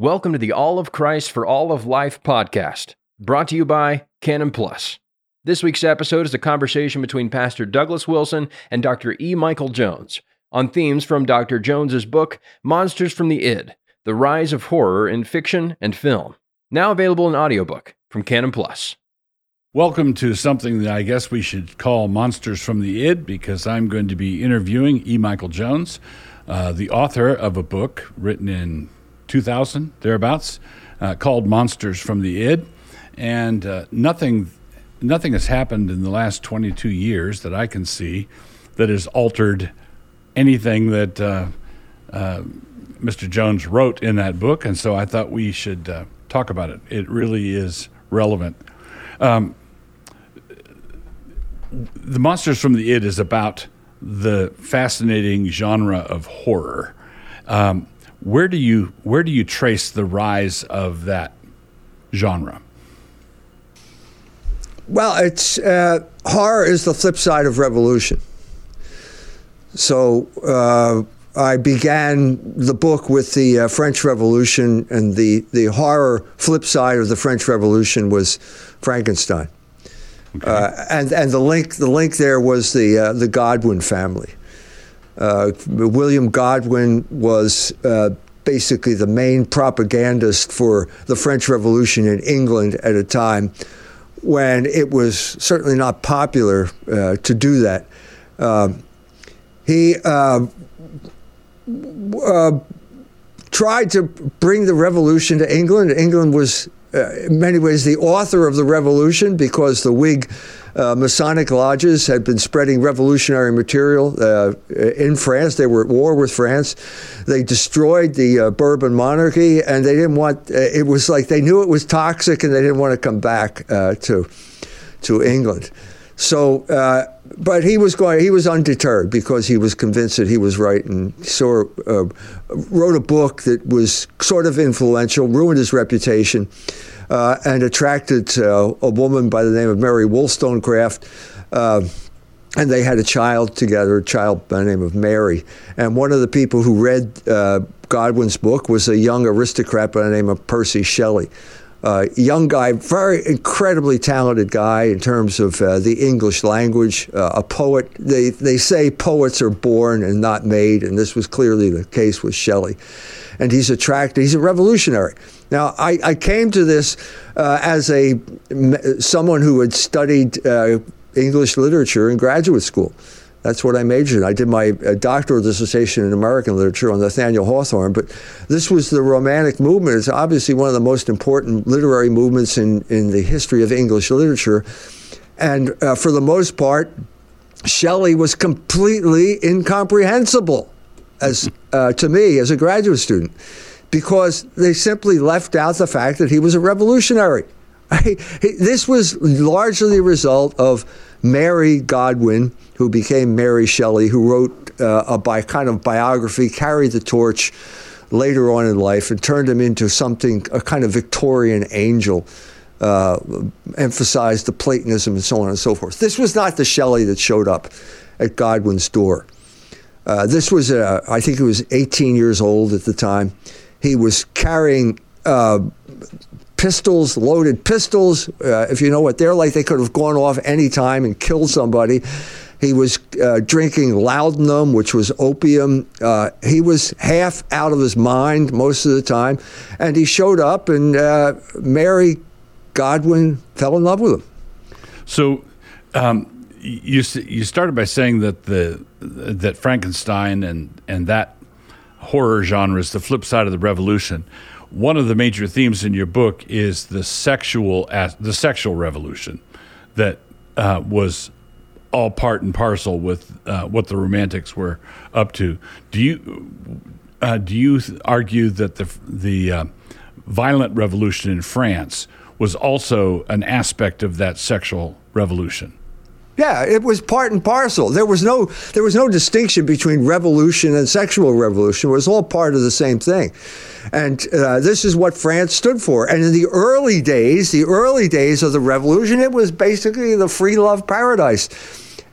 Welcome to the All of Christ for All of Life podcast, brought to you by Canon Plus. This week's episode is a conversation between Pastor Douglas Wilson and Dr. E. Michael Jones on themes from Dr. Jones's book, Monsters from the Id The Rise of Horror in Fiction and Film. Now available in audiobook from Canon Plus. Welcome to something that I guess we should call Monsters from the Id because I'm going to be interviewing E. Michael Jones, uh, the author of a book written in 2000, thereabouts, uh, called Monsters from the Id. And uh, nothing, nothing has happened in the last 22 years that I can see that has altered anything that uh, uh Mr. Jones wrote in that book. And so I thought we should uh, talk about it. It really is relevant. Um, the Monsters from the Id is about the fascinating genre of horror. Um, where do you where do you trace the rise of that genre? Well, it's uh, horror is the flip side of revolution. So uh, I began the book with the uh, French Revolution, and the the horror flip side of the French Revolution was Frankenstein. Okay. Uh, and and the link the link there was the uh, the Godwin family. Uh, William Godwin was uh, basically the main propagandist for the French Revolution in England at a time when it was certainly not popular uh, to do that. Um, he uh, uh, tried to bring the revolution to England. England was, uh, in many ways, the author of the revolution because the Whig uh, Masonic lodges had been spreading revolutionary material uh, in France. They were at war with France. They destroyed the uh, Bourbon monarchy, and they didn't want. Uh, it was like they knew it was toxic, and they didn't want to come back to to England. So, but he was going. He was undeterred because he was convinced that he was right, and saw wrote a book that was sort of influential, ruined his reputation uh, and attracted uh, a woman by the name of Mary Wollstonecraft. Uh, and they had a child together, a child by the name of Mary. And one of the people who read uh, Godwin's book was a young aristocrat by the name of Percy Shelley. Uh, young guy, very incredibly talented guy in terms of uh, the English language, uh, a poet. They, they say poets are born and not made, and this was clearly the case with Shelley. And he's attracted, he's a revolutionary. Now, I, I came to this uh, as a someone who had studied uh, English literature in graduate school. That's what I majored in. I did my uh, doctoral dissertation in American literature on Nathaniel Hawthorne, but this was the Romantic movement. It's obviously one of the most important literary movements in, in the history of English literature. And uh, for the most part, Shelley was completely incomprehensible as uh, to me as a graduate student because they simply left out the fact that he was a revolutionary. this was largely the result of Mary Godwin, who became Mary Shelley, who wrote uh, a bi- kind of biography, carried the torch later on in life, and turned him into something, a kind of Victorian angel. Uh, emphasized the Platonism and so on and so forth. This was not the Shelley that showed up at Godwin's door. Uh, this was, uh, I think he was 18 years old at the time. He was carrying uh, pistols, loaded pistols. Uh, if you know what they're like, they could have gone off any time and killed somebody. He was uh, drinking laudanum, which was opium. Uh, he was half out of his mind most of the time. And he showed up, and uh, Mary Godwin fell in love with him. So, um, you you started by saying that the that Frankenstein and and that horror genre is the flip side of the revolution. One of the major themes in your book is the sexual the sexual revolution that uh, was all part and parcel with uh, what the Romantics were up to. Do you uh, do you argue that the the uh, violent revolution in France was also an aspect of that sexual revolution? Yeah, it was part and parcel. There was no there was no distinction between revolution and sexual revolution. It was all part of the same thing. And uh, this is what France stood for. And in the early days, the early days of the revolution, it was basically the free love paradise.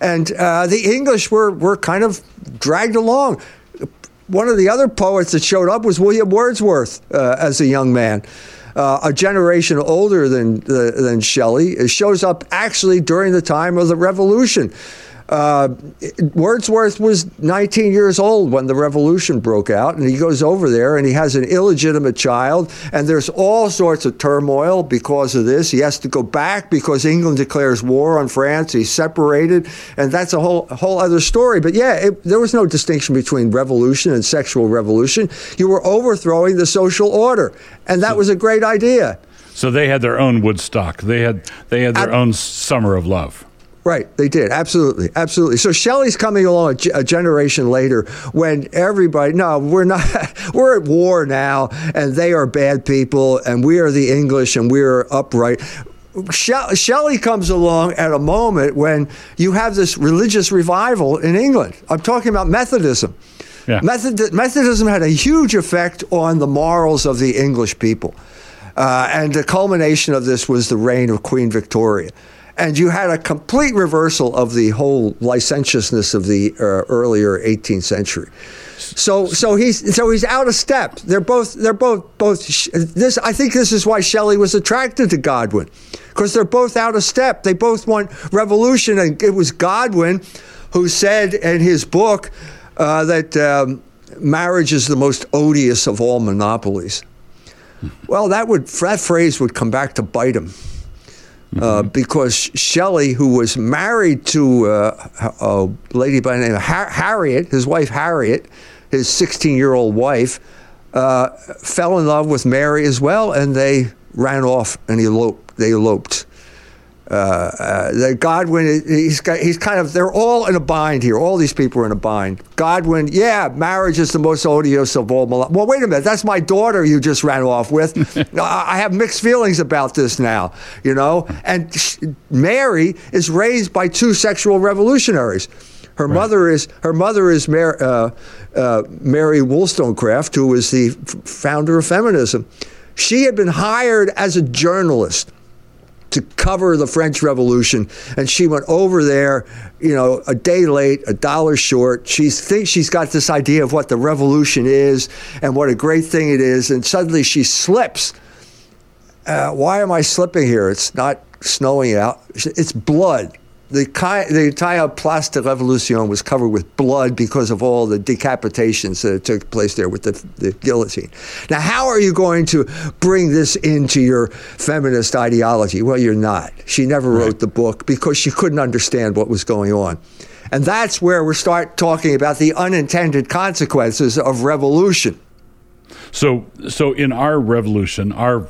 And uh, the English were, were kind of dragged along. one of the other poets that showed up was William Wordsworth uh, as a young man. Uh, a generation older than uh, than Shelley, shows up actually during the time of the Revolution. Uh, Wordsworth was 19 years old when the revolution broke out, and he goes over there and he has an illegitimate child, and there's all sorts of turmoil because of this. He has to go back because England declares war on France. He's separated, and that's a whole whole other story. But yeah, it, there was no distinction between revolution and sexual revolution. You were overthrowing the social order, and that was a great idea. So they had their own Woodstock. They had they had their own summer of love. Right, they did absolutely, absolutely. So Shelley's coming along a, a, generation later when everybody, no, we're not, we're at war now, and they are bad people, and we are the English, and we are upright. Shelley comes along at a moment when you have this religious revival in England. I'm talking about Methodism. Yeah. Method, Methodism had a huge effect on the morals of the English people. Uh, and the culmination of this was the reign of Queen Victoria and you had a complete reversal of the whole licentiousness of the uh, earlier 18th century. So, so he's so he's out of step. They're both they're both both this. I think this is why Shelley was attracted to Godwin, because they're both out of step. They both want revolution, and it was Godwin who said in his book uh, that um, marriage is the most odious of all monopolies. Well, that would that phrase would come back to bite him. Uh, because Shelley, who was married to uh, a lady by the name of Harriet, his wife Harriet, his 16 year old wife, uh, fell in love with Mary as well, and they ran off and eloped. They eloped uh, uh, Godwin, he's got, he's kind of, they're all in a bind here. All these people are in a bind. Godwin, yeah, marriage is the most odious of all. Well, wait a minute, that's my daughter you just ran off with. I have mixed feelings about this now, you know. And Mary is raised by two sexual revolutionaries. Her right. mother is her mother is Mary, uh, uh, Mary Wollstonecraft, who was the f- founder of feminism. She had been hired as a journalist to cover the French Revolution, and she went over there, you know, a day late, a dollar short. She thinks she's got this idea of what the revolution is and what a great thing it is, and suddenly she slips. Uh, why am I slipping here? It's not snowing out. It's blood the, the entire Place de Revolution was covered with blood because of all the decapitations that took place there with the, the guillotine. Now, how are you going to bring this into your feminist ideology? Well, you're not. She never right. wrote the book because she couldn't understand what was going on. And that's where we start talking about the unintended consequences of revolution. So, so in our revolution, our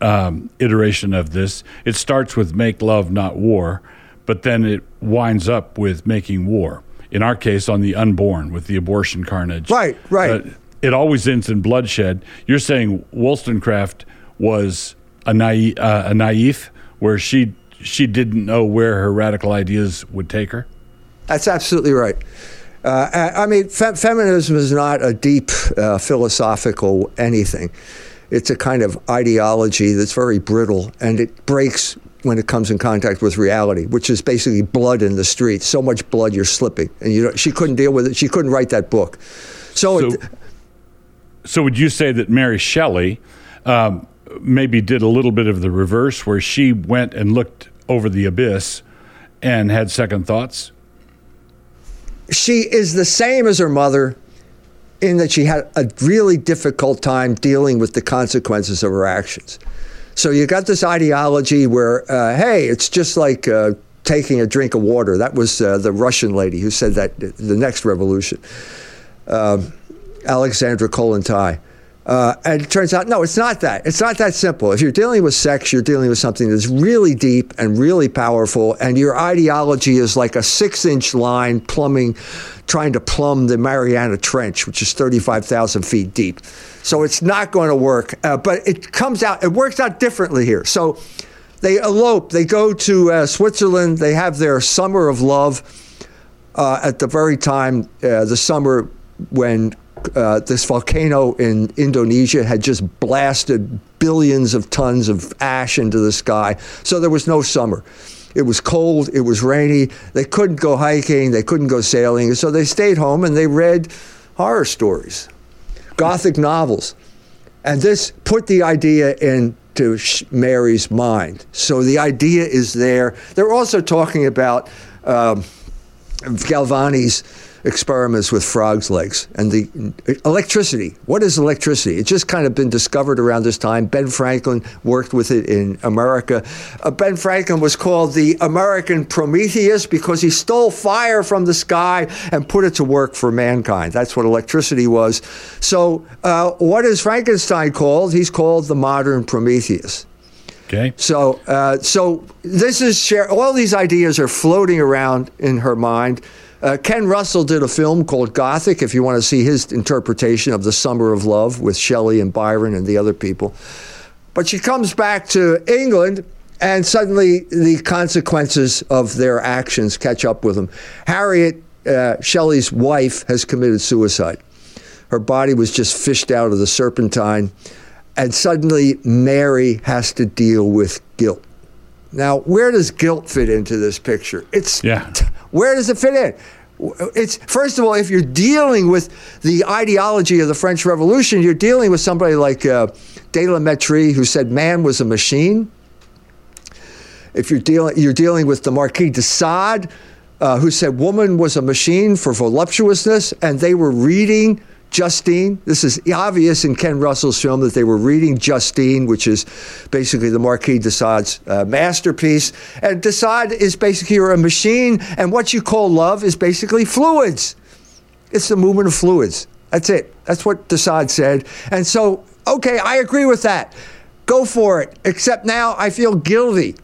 um, iteration of this, it starts with make love, not war but then it winds up with making war. In our case, on the unborn with the abortion carnage. Right, right. Uh, it always ends in bloodshed. You're saying Wollstonecraft was a naive, uh, a naive where she she didn't know where her radical ideas would take her. That's absolutely right. Uh, I mean, fe- feminism is not a deep uh, philosophical anything. It's a kind of ideology that's very brittle, and it breaks when it comes in contact with reality, which is basically blood in the streets. So much blood, you're slipping, and you know, she couldn't deal with it. She couldn't write that book. So, so, it, so would you say that Mary Shelley um, maybe did a little bit of the reverse, where she went and looked over the abyss and had second thoughts? She is the same as her mother in that she had a really difficult time dealing with the consequences of her actions. So you got this ideology where, uh, hey, it's just like uh, taking a drink of water. That was uh, the Russian lady who said that the next revolution, um, Alexandra Kollontai. Uh, and it turns out, no, it's not that. It's not that simple. If you're dealing with sex, you're dealing with something that's really deep and really powerful, and your ideology is like a six inch line plumbing, trying to plumb the Mariana Trench, which is 35,000 feet deep. So it's not going to work. Uh, but it comes out, it works out differently here. So they elope, they go to uh, Switzerland, they have their summer of love uh, at the very time, uh, the summer when uh, this volcano in Indonesia had just blasted billions of tons of ash into the sky. So there was no summer. It was cold, it was rainy. They couldn't go hiking, they couldn't go sailing. So they stayed home and they read horror stories, Gothic novels. And this put the idea into Mary's mind. So the idea is there. They're also talking about um, Galvani's experiments with frogs' legs and the electricity. What is electricity? It's just kind of been discovered around this time. Ben Franklin worked with it in America. Uh, ben Franklin was called the American Prometheus because he stole fire from the sky and put it to work for mankind. That's what electricity was. So, uh, what is Frankenstein called? He's called the modern Prometheus. Okay. So, uh, so this is share. All these ideas are floating around in her mind. Uh, Ken Russell did a film called Gothic, if you want to see his interpretation of the Summer of Love with Shelley and Byron and the other people. But she comes back to England, and suddenly the consequences of their actions catch up with them. Harriet, uh, Shelley's wife, has committed suicide. Her body was just fished out of the Serpentine, and suddenly Mary has to deal with guilt. Now, where does guilt fit into this picture? It's yeah. Where does it fit in? It's first of all, if you're dealing with the ideology of the French Revolution, you're dealing with somebody like uh, De la Mettrie, who said man was a machine. If you're dealing, you're dealing with the Marquis de Sade, uh, who said woman was a machine for voluptuousness, and they were reading Justine. This is obvious in Ken Russell's film that they were reading Justine, which is basically the Marquis de Sade's uh, masterpiece. And de Sade is basically a machine, and what you call love is basically fluids. It's the movement of fluids. That's it. That's what de Sade said. And so, okay, I agree with that. Go for it. Except now I feel guilty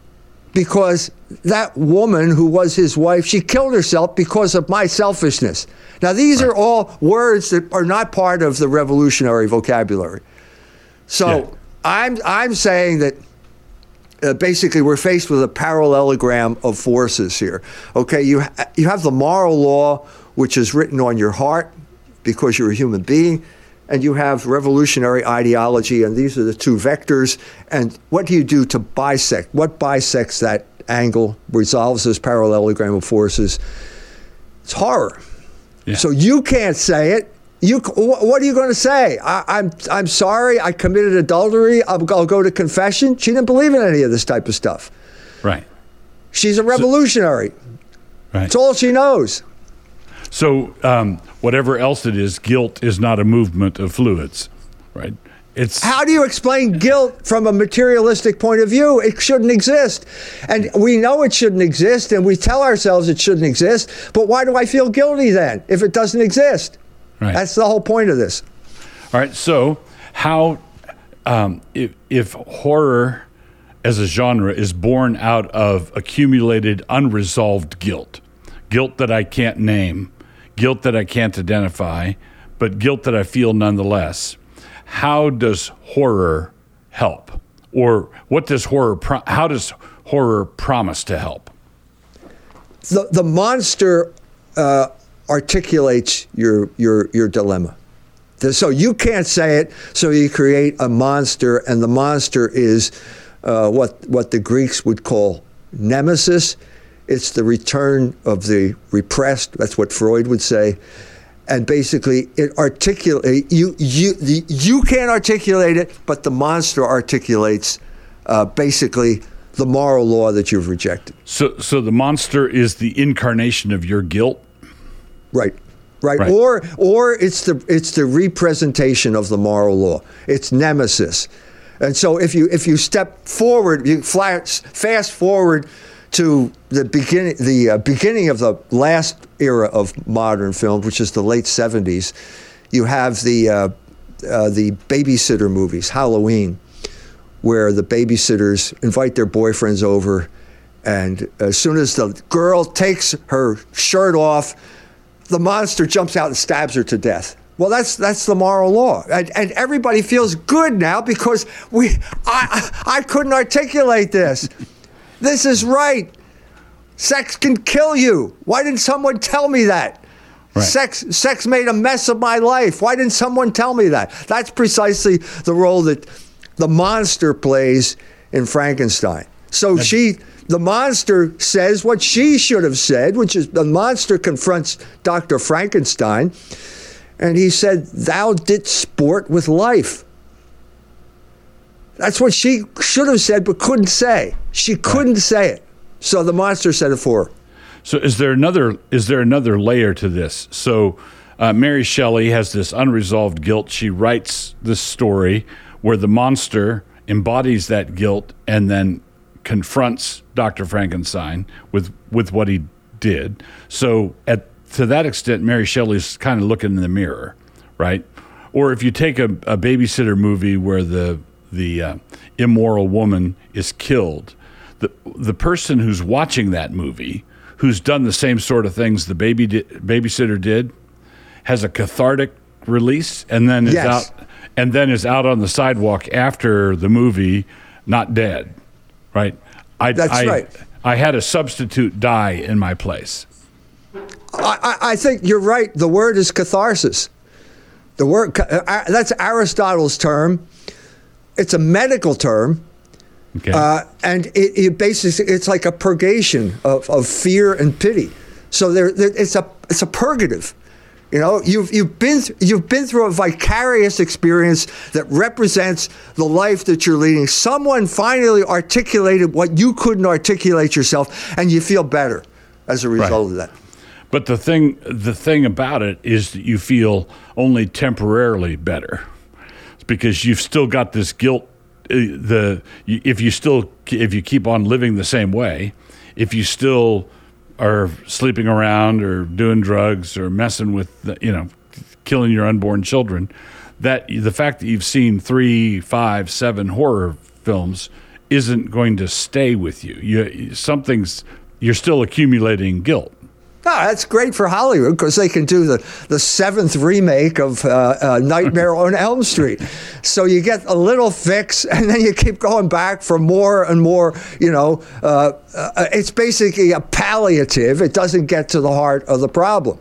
because that woman who was his wife, she killed herself because of my selfishness. Now, these right. are all words that are not part of the revolutionary vocabulary. So yeah. I'm, I'm saying that uh, basically we're faced with a parallelogram of forces here. Okay, you, ha- you have the moral law, which is written on your heart because you're a human being and you have revolutionary ideology, and these are the two vectors. And what do you do to bisect? What bisects that angle, resolves this parallelogram of forces? It's horror. Yeah. So you can't say it. You, what are you going to say? I, am I'm, I'm sorry. I committed adultery. I'll, I'll go to confession. She didn't believe in any of this type of stuff. Right. She's a revolutionary. So, right. That's all she knows. So, um, whatever else it is, guilt is not a movement of fluids, right? It's How do you explain guilt from a materialistic point of view? It shouldn't exist. And we know it shouldn't exist, and we tell ourselves it shouldn't exist, but why do I feel guilty then if it doesn't exist? Right. That's the whole point of this. All right. So, how, um, if, if horror as a genre is born out of accumulated, unresolved guilt, guilt that I can't name, guilt that I can't identify, but guilt that I feel nonetheless. How does horror help? Or what does horror, pro- how does horror promise to help? The, the monster uh, articulates your, your, your dilemma. So you can't say it, so you create a monster, and the monster is uh, what, what the Greeks would call nemesis. It's the return of the repressed. That's what Freud would say. And basically, it articulate you you the, you can't articulate it, but the monster articulates uh, basically the moral law that you've rejected. So, so the monster is the incarnation of your guilt. Right. Right. right. Or or it's the it's the representation of the moral law. It's nemesis. And so if you if you step forward, you fast forward to the beginning, the uh, beginning of the last era of modern film, which is the late '70s, you have the uh, uh, the babysitter movies, Halloween, where the babysitters invite their boyfriends over, and as soon as the girl takes her shirt off, the monster jumps out and stabs her to death. Well, that's that's the moral law, and, and everybody feels good now because we I I couldn't articulate this. This is right. Sex can kill you. Why didn't someone tell me that? Right. Sex, sex made a mess of my life. Why didn't someone tell me that? That's precisely the role that the monster plays in Frankenstein. So That's- she, the monster says what she should have said, which is the monster confronts Dr. Frankenstein and he said, Thou didst sport with life. That's what she should have said, but couldn't say. She couldn't right. say it. So the monster said it for her. So is there another is there another layer to this? So uh, Mary Shelley has this unresolved guilt. She writes this story where the monster embodies that guilt and then confronts Dr. Frankenstein with with what he did. So at to that extent, Mary Shelley's kind of looking in the mirror, right? Or if you take a, a babysitter movie where the the uh, immoral woman is killed, the the person who's watching that movie, who's done the same sort of things the baby di- babysitter did, has a cathartic release and then is yes. out and then is out on the sidewalk after the movie not dead right? I, that's I, right. I had a substitute die in my place. I, I think you're right. The word is catharsis. The word uh, that's aristotle's term it's a medical term okay. Uh, and it, it, basically it's like a purgation of, of fear and pity so there, there, it's a it's a purgative you know, you've, you've, been, you've been through a vicarious experience that represents the life that you're leading. Someone finally articulated what you couldn't articulate yourself, and you feel better as a result right. of that. But the thing, the thing about it is that you feel only temporarily better, because you've still got this guilt. Uh, the if you still if you keep on living the same way, if you still are sleeping around or doing drugs or messing with, the, you know, killing your unborn children, that the fact that you've seen three, five, seven horror films isn't going to stay with you. You something's you're still accumulating guilt. No, that's great for Hollywood because they can do the, the seventh remake of uh, uh, Nightmare on Elm Street. So you get a little fix, and then you keep going back for more and more. You know, uh, uh, it's basically a palliative. It doesn't get to the heart of the problem,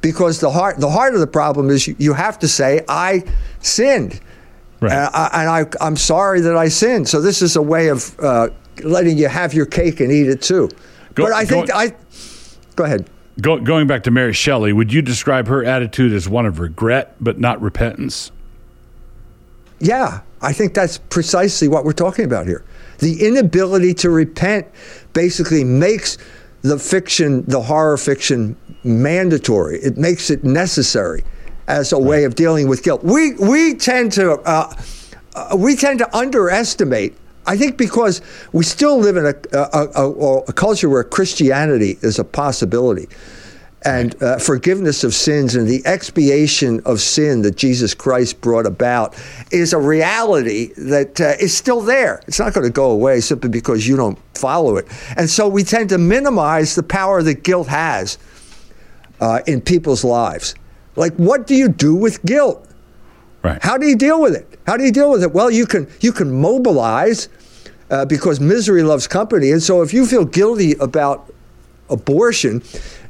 because the heart the heart of the problem is you, you have to say I sinned, right. and, I, and I, am sorry that I sinned. So this is a way of uh, letting you have your cake and eat it too. Go, but I think I. Go ahead. Go, going back to Mary Shelley, would you describe her attitude as one of regret but not repentance? Yeah, I think that's precisely what we're talking about here. The inability to repent basically makes the fiction, the horror fiction, mandatory. It makes it necessary as a way of dealing with guilt. We we tend to uh, uh, we tend to underestimate. I think because we still live in a, a, a, a culture where Christianity is a possibility and uh, forgiveness of sins and the expiation of sin that Jesus Christ brought about is a reality that uh, is still there. It's not going to go away simply because you don't follow it. And so we tend to minimize the power that guilt has uh, in people's lives. Like, what do you do with guilt? Right. How do you deal with it? How do you deal with it? Well, you can you can mobilize uh, because misery loves company, and so if you feel guilty about abortion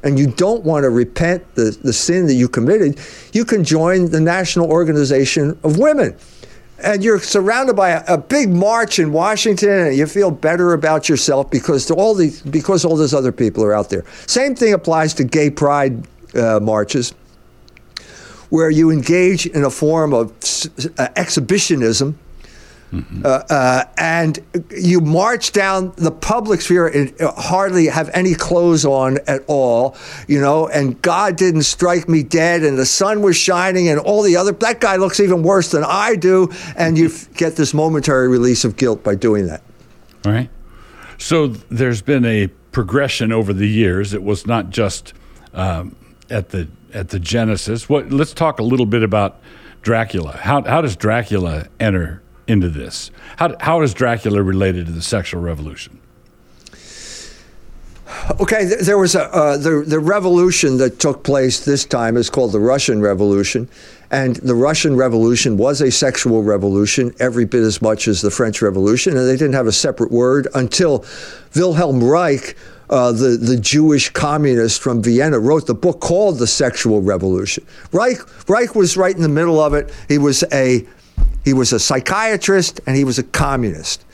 and you don't want to repent the, the sin that you committed, you can join the National Organization of Women. And you're surrounded by a, a big march in Washington, and you feel better about yourself because all these because all those other people are out there. Same thing applies to gay pride uh, marches, where you engage in a form of uh, exhibitionism Mm-hmm. Uh, uh, and you march down the public sphere and hardly have any clothes on at all, you know, and God didn't strike me dead and the sun was shining and all the other, that guy looks even worse than I do. And you get this momentary release of guilt by doing that. All right. So there's been a progression over the years. It was not just um, at the at the genesis. What? Let's talk a little bit about Dracula. How how does Dracula enter into this? How, how is Dracula related to the sexual revolution? Okay, there was a uh, the the revolution that took place this time is called the Russian Revolution, and the Russian Revolution was a sexual revolution every bit as much as the French Revolution, and they didn't have a separate word until Wilhelm Reich. Uh, the, the Jewish communist from Vienna wrote the book called The Sexual Revolution. Reich, Reich was right in the middle of it. He was a he was a psychiatrist and he was a communist.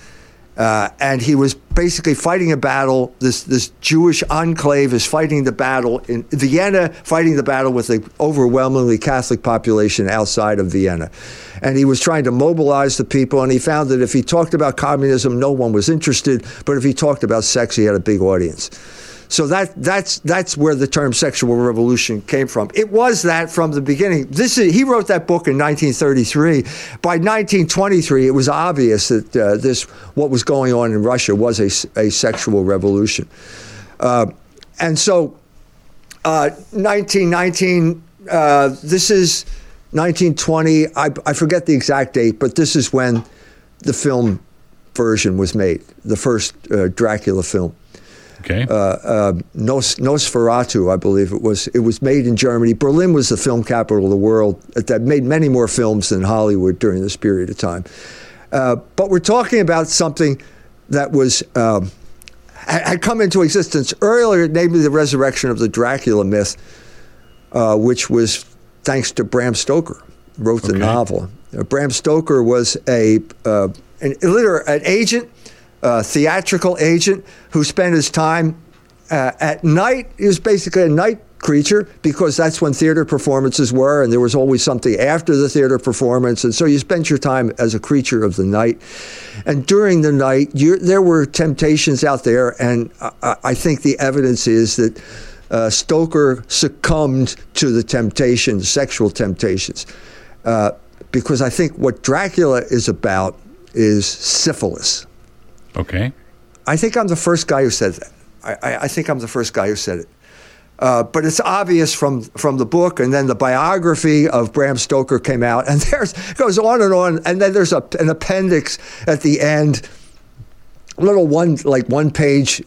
Uh, and he was basically fighting a battle. This this Jewish enclave is fighting the battle in Vienna, fighting the battle with the overwhelmingly Catholic population outside of Vienna. And he was trying to mobilize the people. And he found that if he talked about communism, no one was interested. But if he talked about sex, he had a big audience. So that that's that's where the term sexual revolution came from. It was that from the beginning. This is, he wrote that book in 1933. By 1923, it was obvious that uh, this what was going on in Russia was a, a sexual revolution. Uh, and so, uh, 1919. Uh, this is 1920. I, I forget the exact date, but this is when the film version was made, the first uh, Dracula film. Okay. Uh, uh, Nos, Nosferatu, I believe it was. It was made in Germany. Berlin was the film capital of the world. That made many more films than Hollywood during this period of time. Uh, but we're talking about something that was um, had come into existence earlier, namely the resurrection of the Dracula myth, uh, which was thanks to Bram Stoker, wrote the Okay. novel. Uh, Bram Stoker was a uh, an, liter- an agent uh, theatrical agent who spent his time uh, at night. He was basically a night creature because that's when theater performances were, and there was always something after the theater performance. And so you spent your time as a creature of the night. And during the night, there were temptations out there, and I, I think the evidence is that. Uh, Stoker succumbed to the temptations, sexual temptations, uh, because I think what Dracula is about is syphilis. Okay. I think I'm the first guy who said that. I, I, think I'm the first guy who said it. Uh, but it's obvious from from the book, and then the biography of Bram Stoker came out, and there's goes on and on, and then there's a, an appendix at the end, little one like one page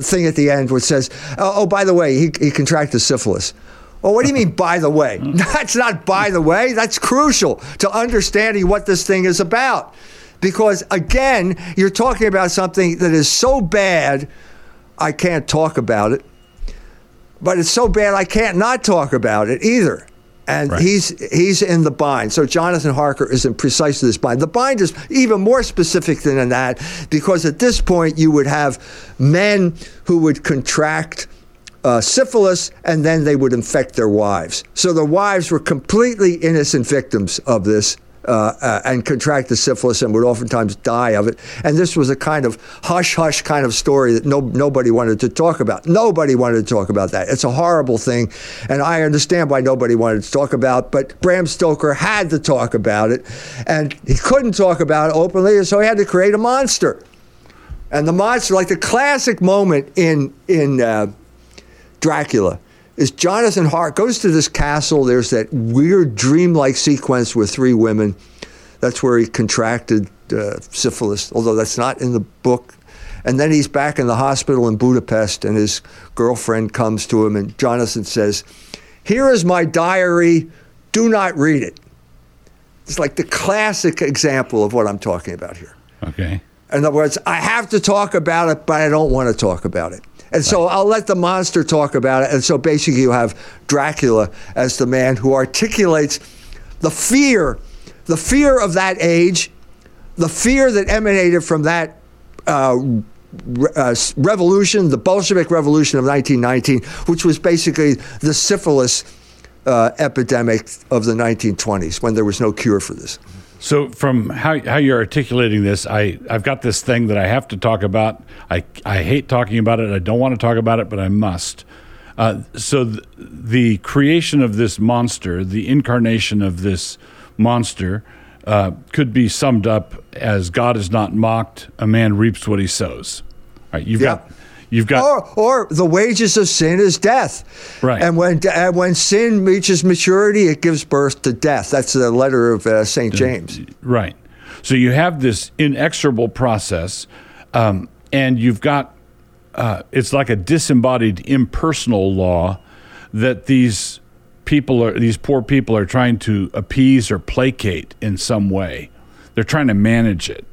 thing at the end which says, "Oh, oh by the way, he, he contracted syphilis." Well, what do you mean, by the way? That's not by the way. That's crucial to understanding what this thing is about. Because again, you're talking about something that is so bad, I can't talk about it. But it's so bad, I can't not talk about it either. And Right. he's he's in the bind. So Jonathan Harker is in precisely this bind. The bind is even more specific than that because at this point you would have men who would contract uh, syphilis and then they would infect their wives. So the wives were completely innocent victims of this. Uh, uh, and contract the syphilis and would oftentimes die of it. And this was a kind of hush hush kind of story that no, nobody wanted to talk about. Nobody wanted to talk about that. It's a horrible thing, and I understand why nobody wanted to talk about. But Bram Stoker had to talk about it, and he couldn't talk about it openly, so he had to create a monster. And the monster, like the classic moment in in uh, Dracula is Jonathan Hart goes to this castle. There's that weird dreamlike sequence with three women. That's where he contracted uh, syphilis, although that's not in the book. And then he's back in the hospital in Budapest, and his girlfriend comes to him, and Jonathan says, Here is my diary. Do not read it. It's like the classic example of what I'm talking about here. Okay. In other words, I have to talk about it, but I don't want to talk about it. And so I'll let the monster talk about it. And so basically, you have Dracula as the man who articulates the fear, the fear of that age, the fear that emanated from that uh, uh, revolution, the Bolshevik Revolution of 1919, which was basically the syphilis uh, epidemic of the 1920s when there was no cure for this. So, from how, how you're articulating this, I, I've got this thing that I have to talk about. I, I hate talking about it. I don't want to talk about it, but I must. Uh, so, th- the creation of this monster, the incarnation of this monster, uh, could be summed up as God is not mocked, a man reaps what he sows. All right, you've Yeah. got. You've got or, or the wages of sin is death. Right. And when and when sin reaches maturity, it gives birth to death. That's the letter of uh, Saint James. Right. So you have this inexorable process, um, and you've got uh, it's like a disembodied impersonal law that these people are these poor people are trying to appease or placate in some way. They're trying to manage it,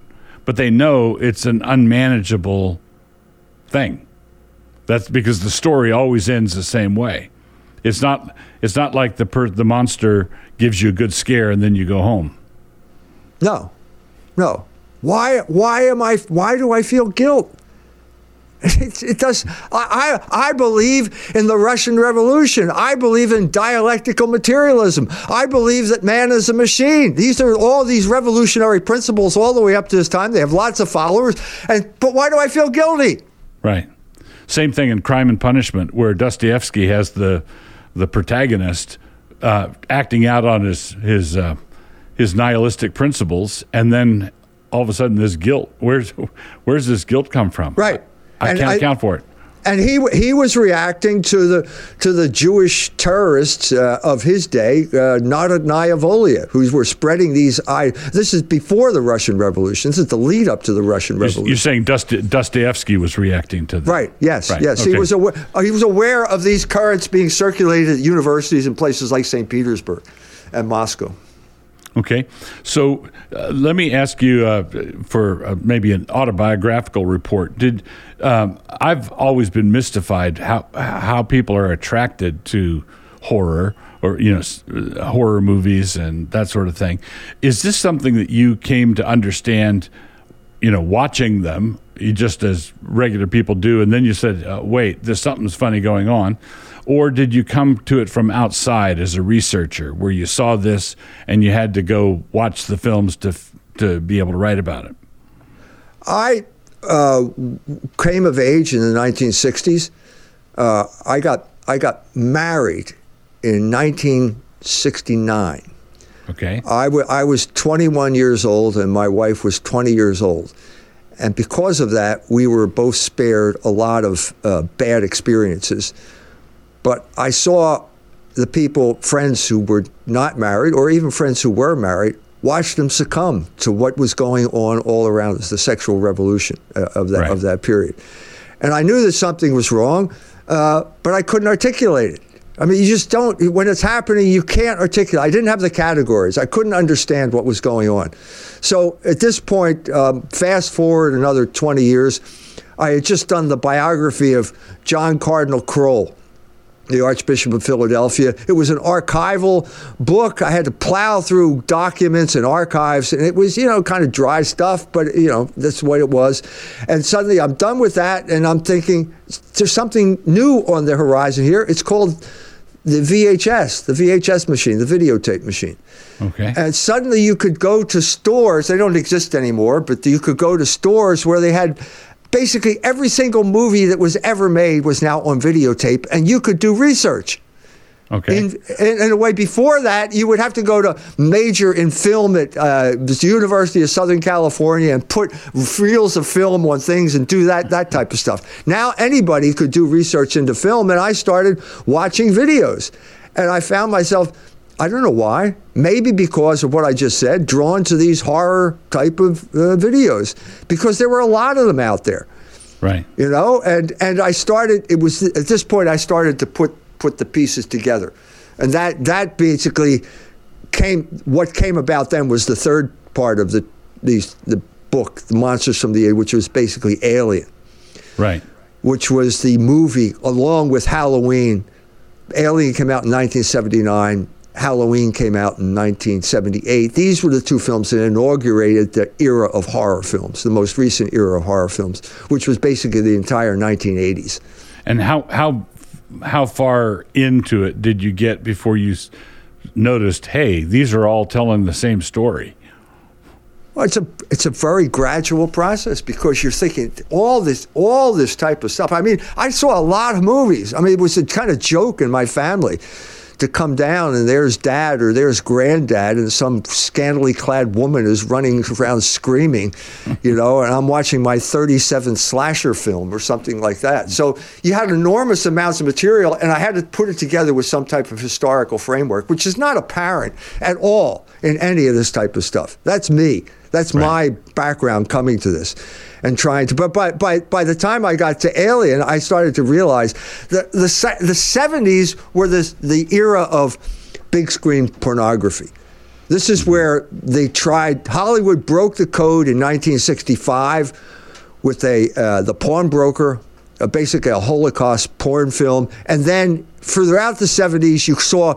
but they know it's an unmanageable thing. That's because the story always ends the same way. It's not. It's not like the per, the monster gives you a good scare and then you go home. No, no, Why why am I why do I feel guilt? It, it, does. I, I believe in the Russian Revolution. I believe in dialectical materialism. I believe that man is a machine. These are all these revolutionary principles all the way up to this time. They have lots of followers. And but why do I feel guilty? Right. Same thing in Crime and Punishment, where Dostoevsky has the the protagonist uh, acting out on his his uh, his nihilistic principles, and then all of a sudden this guilt. Where's where's this guilt come from? Right. I And can't I- account for it. And he he was reacting to the to the Jewish terrorists uh, of his day, uh, Naya Volia, who were spreading these. I this is before the Russian Revolution. This is the lead up to the Russian You're- Revolution. You're saying Dost- Dostoevsky was reacting to that. Right. Yes. Right, Yes. He was aware. uh, He was aware of these currents being circulated at universities in places like St. Petersburg and Moscow. Okay, so uh, let me ask you uh, for uh, maybe an autobiographical report. Did um, I've always been mystified how how people are attracted to horror or you know uh, horror movies and that sort of thing. Is this something that you came to understand? You know, watching them, just as regular people do, and then you said, uh, "Wait, there's something's funny going on." Or did you come to it from outside as a researcher, where you saw this and you had to go watch the films to to be able to write about it? I uh, came of age in the 1960s. Uh, I got I got married in 1969. Okay, I wa- I was 21 years old and my wife was 20 years old. And because of that, we were both spared a lot of uh, bad experiences. But I saw the people, friends who were not married, or even friends who were married, watch them succumb to what was going on all around us, the sexual revolution uh, of, that, Right. of that period. And I knew that something was wrong, uh, but I couldn't articulate it. I mean, you just don't, when it's happening, you can't articulate. I didn't have the categories. I couldn't understand what was going on. So at this point, um, fast forward another 20 years, I had just done the biography of John Cardinal Krol the Archbishop of Philadelphia. It was an archival book. I had to plow through documents and archives, and it was, you know, kind of dry stuff, but, you know, that's what it was. And suddenly I'm done with that, and I'm thinking, there's something new on the horizon here. It's called the VHS, the VHS machine, the videotape machine. okay, And suddenly you could go to stores, they don't exist anymore, but you could go to stores where they had basically every single movie that was ever made was now on videotape, and you could do research. okay. In, in, in a way, before that, you would have to go to major in film at uh, the University of Southern California and put reels of film on things and do that that type of stuff. Now anybody could do research into film, and I started watching videos, and I found myself. I don't know why. Maybe because of what I just said, drawn to these horror type of uh, videos, because there were a lot of them out there. Right. you know? And and i started it was at this point i started to put put the pieces together. And that that basically came what came about then was the third part of the these the book the monsters from the which was basically alien. Right. which was the movie along with halloween. Alien came out in 1979 Halloween came out in 1978. These were the two films that inaugurated the era of horror films, the most recent era of horror films, which was basically the entire 1980s. And how how how far into it did you get before you noticed? Hey, these are all telling the same story. Well, it's a it's a very gradual process because you're thinking all this all this type of stuff. I mean, I saw a lot of movies. I mean, it was a kind of joke in my family to come down and there's dad or there's granddad and some scantily clad woman is running around screaming, you know, and I'm watching my 37th slasher film or something like that. So you had enormous amounts of material and I had to put it together with some type of historical framework, which is not apparent at all in any of this type of stuff. That's me. That's my background coming to this and trying to. But by, by, by the time I got to Alien, I started to realize that the, the 70s were the, the era of big screen pornography. This is where they tried, Hollywood broke the code in 1965 with a, uh, the pawnbroker, uh, basically a Holocaust porn film. And then throughout the 70s, you saw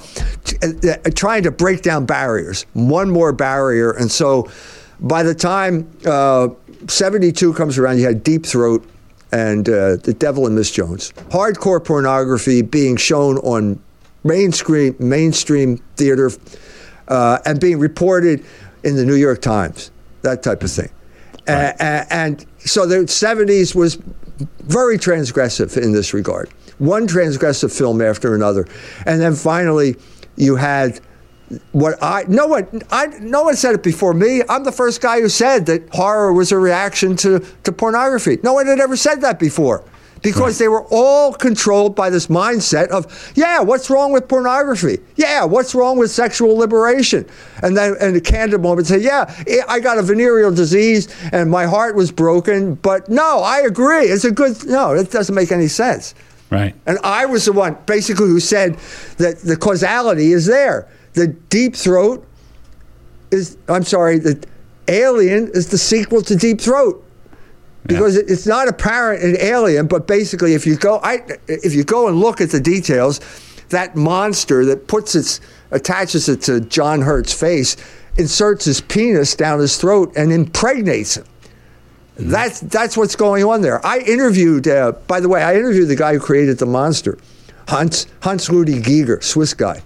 uh, uh, trying to break down barriers, one more barrier. And so by the time 72 comes around, you had Deep Throat and uh, The Devil and Miss Jones. Hardcore pornography being shown on mainstream, mainstream theater uh, and being reported in the New York Times, that type of thing. Right. and so the 70s was very transgressive in this regard. One transgressive film after another. And then finally, you had what I no one I no one said it before me. I'm the first guy who said that horror was a reaction to, to pornography. No one had ever said that before. Because right. they were all controlled by this mindset of, yeah, what's wrong with pornography? Yeah, what's wrong with sexual liberation? And then and the candid moment say, yeah, eh, I got a venereal disease and my heart was broken, but no, I agree. It's a good no, it doesn't make any sense. Right. And I was the one basically who said that the causality is there the Deep Throat is, I'm sorry, the Alien is the sequel to Deep Throat. Because yeah. it's not apparent in Alien, but basically, if you go, I, if you go and look at the details, that monster that puts its attaches it to John Hurt's face, inserts his penis down his throat and impregnates him. Mm-hmm. That's that's what's going on there. I interviewed, uh, by the way, I interviewed the guy who created the monster, Hans Hans Ruedi Giger, Swiss guy.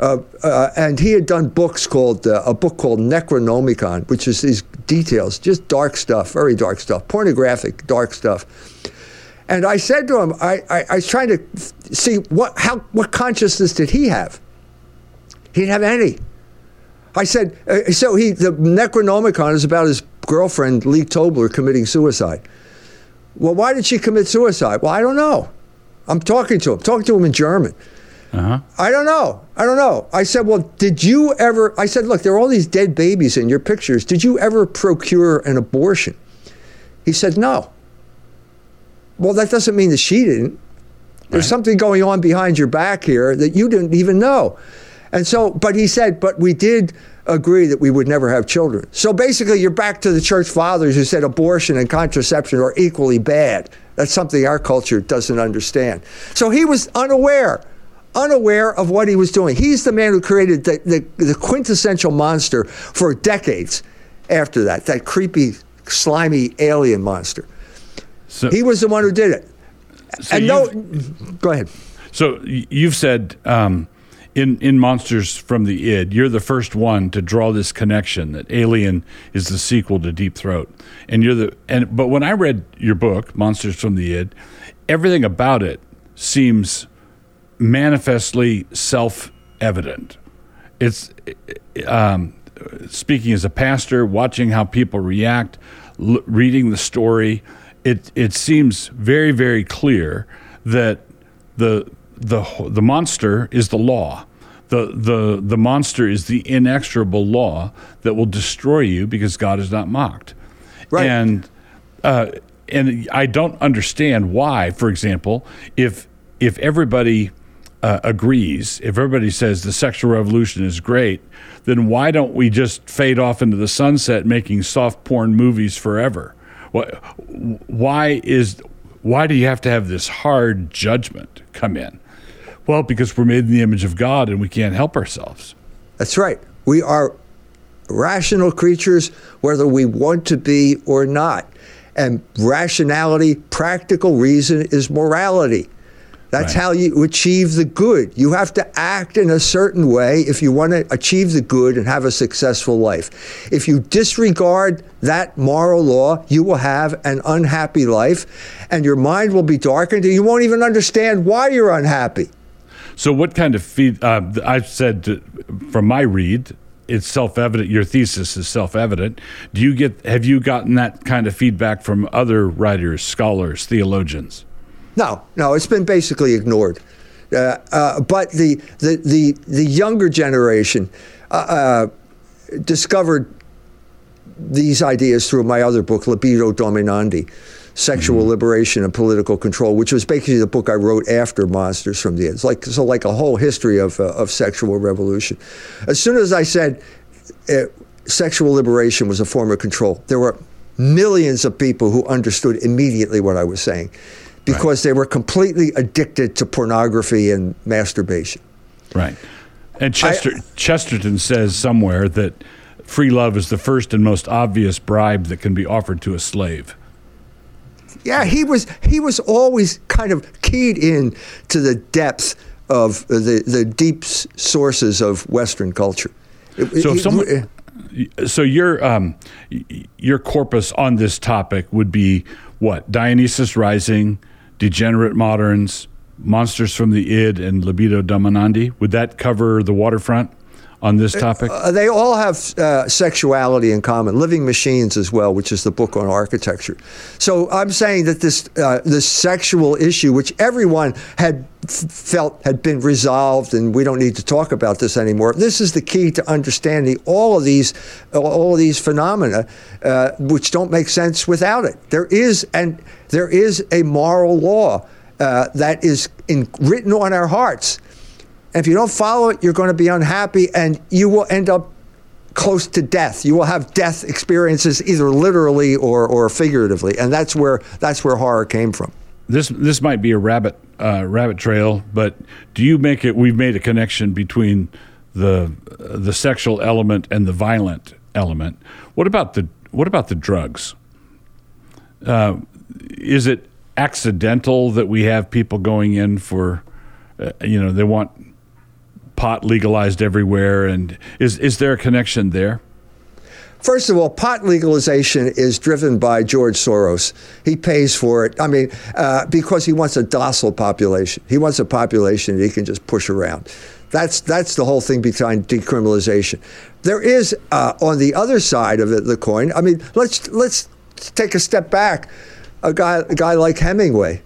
Uh, uh, and he had done books called uh, a book called Necronomicon, which is these details, just dark stuff, very dark stuff, pornographic dark stuff. And I said to him, I, I, I was trying to see what how what consciousness did he have? He didn't have any. I said, uh, so he the Necronomicon is about his girlfriend Li Tobler committing suicide. Well, why did she commit suicide? Well, I don't know. I'm talking to him, talking to him in German. Uh-huh. I don't know. I don't know. I said, well, did you ever? I said, look, there are all these dead babies in your pictures. Did you ever procure an abortion? He said, no. Well, that doesn't mean that she didn't. There's right. something going on behind your back here that you didn't even know. And so, but he said, but we did agree that we would never have children. So basically, you're back to the church fathers who said abortion and contraception are equally bad. That's something our culture doesn't understand. So he was unaware unaware of what he was doing. He's the man who created the, the, the quintessential monster for decades after that, that creepy, slimy alien monster. So, he was the one who did it. So and no, go ahead. So you've said um, in in Monsters from the Id, you're the first one to draw this connection that Alien is the sequel to Deep Throat, and you're the and. But when I read your book, Monsters from the Id, everything about it seems manifestly self evident. It's um, speaking as a pastor, watching how people react, l- reading the story. It it seems very very clear that the the the monster is the law. The, the, the monster is the inexorable law that will destroy you because God is not mocked. Right. And uh, and I don't understand why, for example, if if everybody uh, agrees, if everybody says the sexual revolution is great, then why don't we just fade off into the sunset making soft porn movies forever? Why is why do you have to have this hard judgment come in? Well, because we're made in the image of God and we can't help ourselves. That's right. We are rational creatures, whether we want to be or not. And rationality, practical reason, is morality. That's right. how you achieve the good. You have to act in a certain way if you want to achieve the good and have a successful life. If you disregard that moral law, you will have an unhappy life and your mind will be darkened and you won't even understand why you're unhappy. So, what kind of feed? Uh, I've said from my read, it's self-evident. Your thesis is self-evident. Do you get? Have you gotten that kind of feedback from other writers, scholars, theologians? No, no, it's been basically ignored. Uh, uh, but the, the, the, the younger generation uh, uh discovered these ideas through my other book, Libido Dominandi Sexual mm-hmm. Liberation and Political Control, which was basically the book I wrote after Monsters from the Id. like, so, like a whole history of, uh, of sexual revolution. As soon as I said uh, sexual liberation was a form of control, there were millions of people who understood immediately what I was saying because right. they were completely addicted to pornography and masturbation. Right. And Chester, I, Chesterton says somewhere that free love is the first and most obvious bribe that can be offered to a slave. Yeah, he was he was always kind of keyed in to the depths of the the deep sources of Western culture. So if someone, so your um, your corpus on this topic would be what Dionysos Rising, Degenerate Moderns, Monsters from the Id, and Libido Dominandi. Would that cover the waterfront? On this topic? Uh, they all have uh, sexuality in common. Living Machines as well, which is the book on architecture. So I'm saying that this uh, this sexual issue, which everyone had f- felt had been resolved, and we don't need to talk about this anymore. This is the key to understanding all of these all of these phenomena, uh, which don't make sense without it. There is and there is a moral law. Uh, that is in, written on our hearts if you don't follow it, you're going to be unhappy and you will end up close to death. You will have death experiences either literally or, or figuratively. And that's where that's where horror came from. This this might be a rabbit uh, rabbit trail, but do you make it we've made a connection between the the sexual element and the violent element. What about the what about the drugs? Uh, is it accidental that we have people going in for uh, you know they want pot legalized everywhere, and is is there a connection there? First of all, pot legalization is driven by George Soros. He pays for it. I mean, uh, because he wants a docile population. He wants a population that he can just push around. That's that's the whole thing behind decriminalization. There is uh, on the other side of it, the coin. I mean, let's let's take a step back. A guy a guy like Hemingway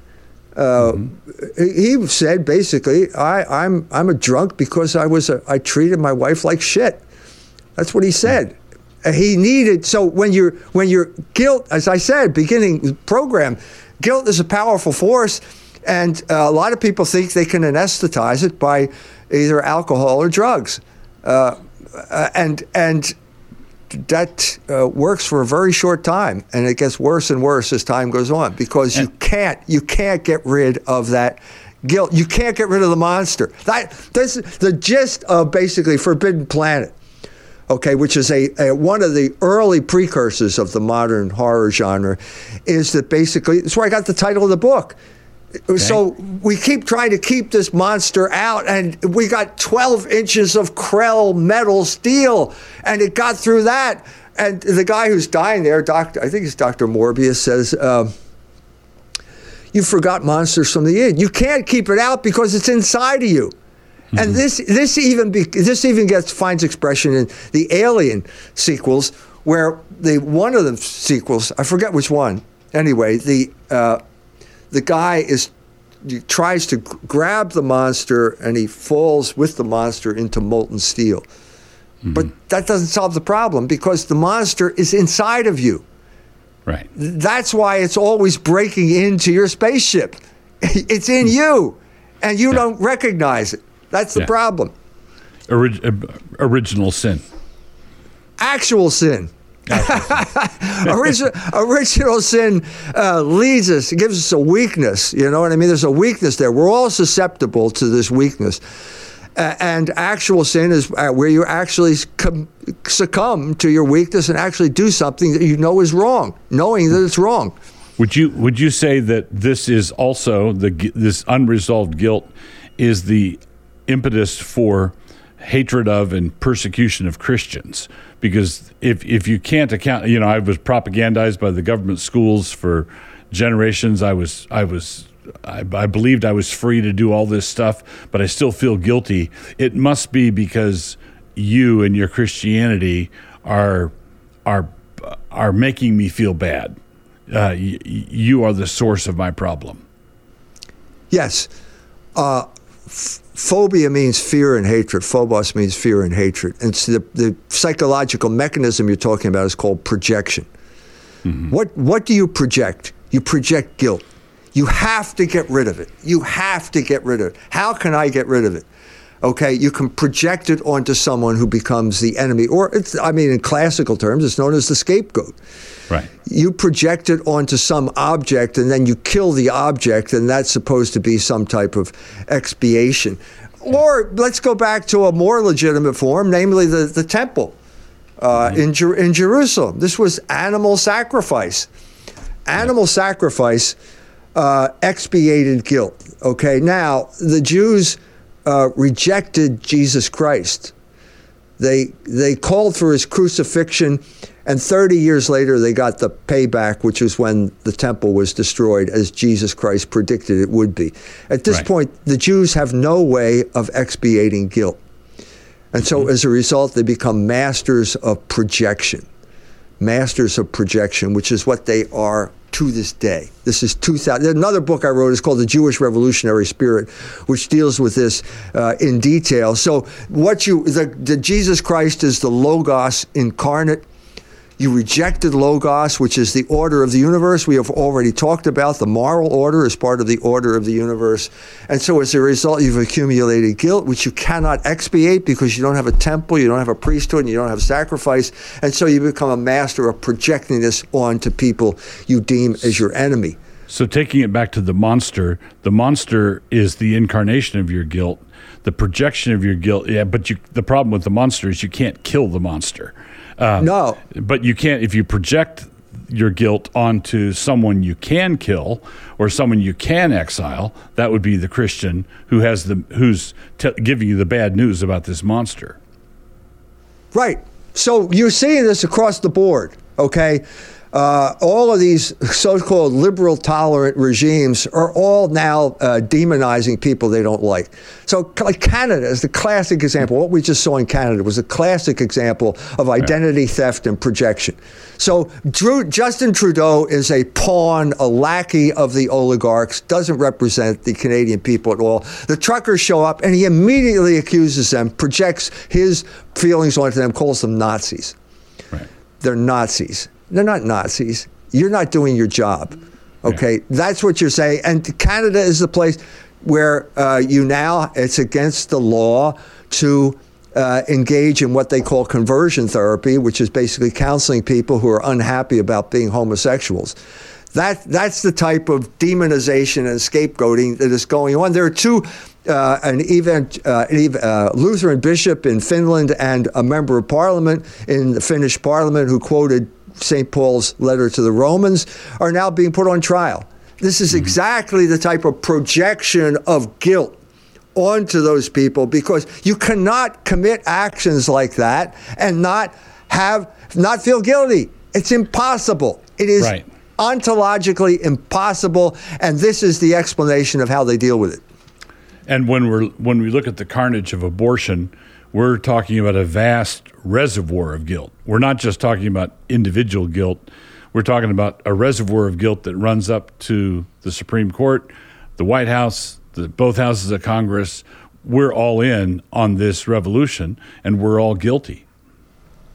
mm-hmm. He said basically, I, I'm I'm a drunk because I was a, I treated my wife like shit. That's what he said. Mm-hmm. He needed so when you're when you're guilt, as I said, beginning program, guilt is a powerful force, and uh, a lot of people think they can anesthetize it by either alcohol or drugs, uh, uh and and that uh, works for a very short time, and it gets worse and worse as time goes on because you can't you can't get rid of that guilt. You can't get rid of the monster. That this the gist of basically Forbidden Planet. Okay, which is a, a, one of the early precursors of the modern horror genre, is that basically that's where I got the title of the book. Okay. So we keep trying to keep this monster out, and we got 12 inches of Krell metal steel, and it got through that. And the guy who's dying there, Doctor, I think it's Doctor Morbius, says, uh, "You forgot monsters from the id. You can't keep it out because it's inside of you." Mm-hmm. And this this even be, this even gets finds expression in the Alien sequels, where the one of the sequels, I forget which one. Anyway, the uh, the guy is tries to grab the monster and he falls with the monster into molten steel. Mm-hmm. But that doesn't solve the problem because the monster is inside of you. Right. That's why it's always breaking into your spaceship. It's in you, and you yeah. don't recognize it. That's the yeah. problem. Orig- uh, original sin. Actual sin. original, original sin uh, leads us, gives us a weakness. You know what I mean? There's a weakness there. We're all susceptible to this weakness. Uh, and actual sin is uh, where you actually com- succumb to your weakness and actually do something that you know is wrong, knowing that it's wrong. Would you would you say that this is also the this unresolved guilt is the impetus for hatred of and persecution of Christians? Because if if you can't account, you know, I was propagandized by the government schools for generations. I was I was I, I, believed I was free to do all this stuff, but I still feel guilty. It must be because you and your Christianity are are are making me feel bad. Uh, y- you are the source of my problem. Yes. Uh, f- phobia means fear and hatred. Phobos means fear and hatred. And so the, the psychological mechanism you're talking about is called projection. Mm-hmm. What, what do you project? You project guilt. You have to get rid of it. You have to get rid of it. How can I get rid of it? Okay, you can project it onto someone who becomes the enemy, or it's, I mean, in classical terms, it's known as the scapegoat. Right. You project it onto some object and then you kill the object, and that's supposed to be some type of expiation. Or let's go back to a more legitimate form, namely the, the temple. uh, in, Jer- in Jerusalem. This was animal sacrifice. Animal sacrifice uh, expiated guilt. Okay, now the Jews uh, rejected Jesus Christ. They they called for his crucifixion, and 30 years later they got the payback, which was when the temple was destroyed, as Jesus Christ predicted it would be. At this Right. point, the Jews have no way of expiating guilt. And so as a result, they become masters of projection. Masters of projection, which is what they are to this day. This is 2000. Another book I wrote is called The Jewish Revolutionary Spirit, which deals with this uh, in detail. So, what you, the, the Jesus Christ is the Logos incarnate. You rejected Logos, which is the order of the universe. We have already talked about the moral order as part of the order of the universe. And so, as a result, you've accumulated guilt, which you cannot expiate because you don't have a temple, you don't have a priesthood, and you don't have sacrifice. And so, you become a master of projecting this onto people you deem as your enemy. So taking it back to the monster, the monster is the incarnation of your guilt, the projection of your guilt. Yeah, but you, the problem with the monster is you can't kill the monster. Uh, No. but you can't if you project your guilt onto someone you can kill or someone you can exile. That would be the Christian who has the who's t- giving you the bad news about this monster. Right. So you're seeing this across the board, okay? Uh, all of these so-called liberal tolerant regimes are all now uh, demonizing people they don't like. So, like Canada is the classic example. What we just saw in Canada was a classic example of identity theft and projection. So, Drew, Justin Trudeau is a pawn, a lackey of the oligarchs, doesn't represent the Canadian people at all. The truckers show up and he immediately accuses them, projects his feelings onto them, calls them Nazis Right. they're Nazis. They're not Nazis. You're not doing your job. Okay, that's what you're saying. And Canada is the place where uh, you now it's against the law to uh, engage in what they call conversion therapy, which is basically counseling people who are unhappy about being homosexuals. That that's the type of demonization and scapegoating that is going on. There are two. Uh, an event, uh, an uh, Lutheran bishop in Finland and a member of parliament in the Finnish parliament who quoted St. Paul's letter to the Romans are now being put on trial. This is mm-hmm. exactly the type of projection of guilt onto those people because you cannot commit actions like that and not have not feel guilty. It's impossible. It is Right. ontologically impossible, and this is the explanation of how they deal with it. And when we're when we look at the carnage of abortion, we're talking about a vast reservoir of guilt. We're not just talking about individual guilt. We're talking about a reservoir of guilt that runs up to the Supreme Court, the White House, the both houses of Congress. We're all in on this revolution, and we're all guilty.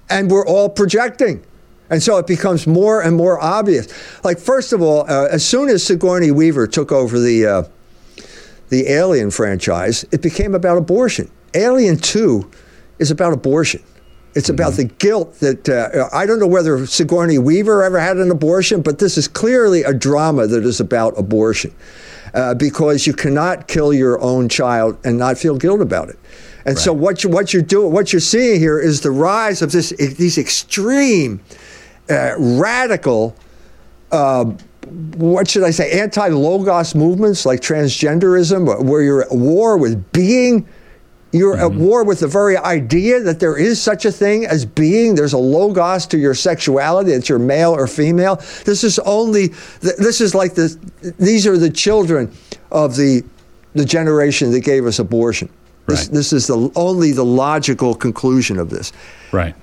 and we're all projecting. And so it becomes more and more obvious. Like, first of all, uh, as soon as Sigourney Weaver took over the, uh, the Alien franchise, it became about abortion. Alien 2 is about abortion. It's about the guilt that uh, I don't know whether Sigourney Weaver ever had an abortion, but this is clearly a drama that is about abortion uh, because you cannot kill your own child and not feel guilt about it. And so what you what you're doing, what you're seeing here is the rise of this these extreme, uh, radical what should I say, anti logos movements like transgenderism, where you're at war with being. You're at mm-hmm. war with the very idea that there is such a thing as being. There's a logos to your sexuality, that you're male or female. This is only, this is like the, these are the children of the, the generation that gave us abortion. This, Right. this is the only the logical conclusion of this. Right.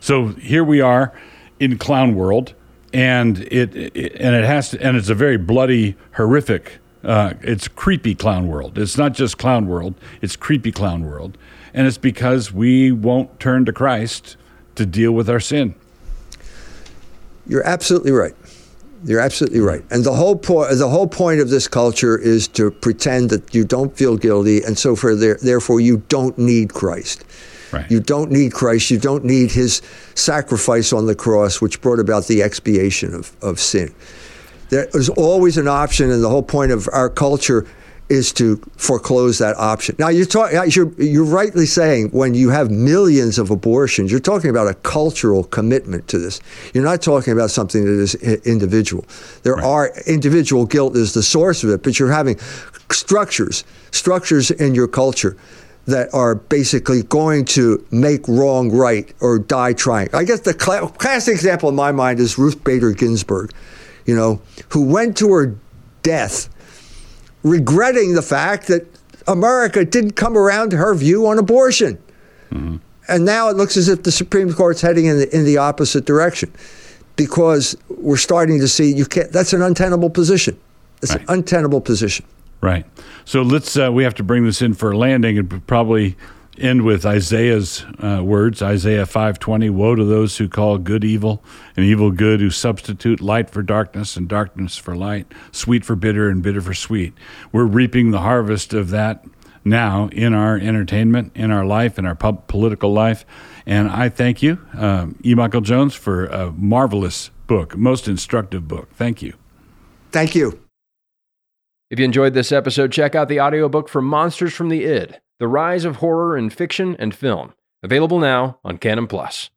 So here we are in clown world, and it, it and it has to, and it's a very bloody, horrific. Uh, it's creepy clown world. It's not just clown world. It's creepy clown world, and it's because we won't turn to Christ to deal with our sin. You're absolutely right. You're absolutely right. And the whole point, the whole point of this culture is to pretend that you don't feel guilty, and so for there, therefore you don't need Christ. Right. You don't need Christ. You don't need His sacrifice on the cross, which brought about the expiation of, of sin. There is always an option, and the whole point of our culture is to foreclose that option. Now you're talking you're you're rightly saying when you have millions of abortions, you're talking about a cultural commitment to this. You're not talking about something that is individual. There right. are individual guilt is the source of it, but you're having structures, structures in your culture that are basically going to make wrong right or die trying. I guess the cl- classic example in my mind is Ruth Bader Ginsburg, you know, who went to her death regretting the fact that America didn't come around to her view on abortion. Mm-hmm. And now it looks as if the Supreme Court's heading in the, in the opposite direction because we're starting to see you can't, that's an untenable position. It's right. an untenable position. Right. So let's, uh, we have to bring this in for a landing and probably end with Isaiah's uh, words, Isaiah 5:20, woe to those who call good evil and evil good, who substitute light for darkness and darkness for light, sweet for bitter and bitter for sweet. We're reaping the harvest of that now in our entertainment, in our life, in our pub- political life. And I thank you, um, E. Michael Jones, for a marvelous book, most instructive book. Thank you. Thank you. If you enjoyed this episode, check out the audiobook for Monsters from the Id the Rise of Horror in Fiction and Film, available now on Canon Plus.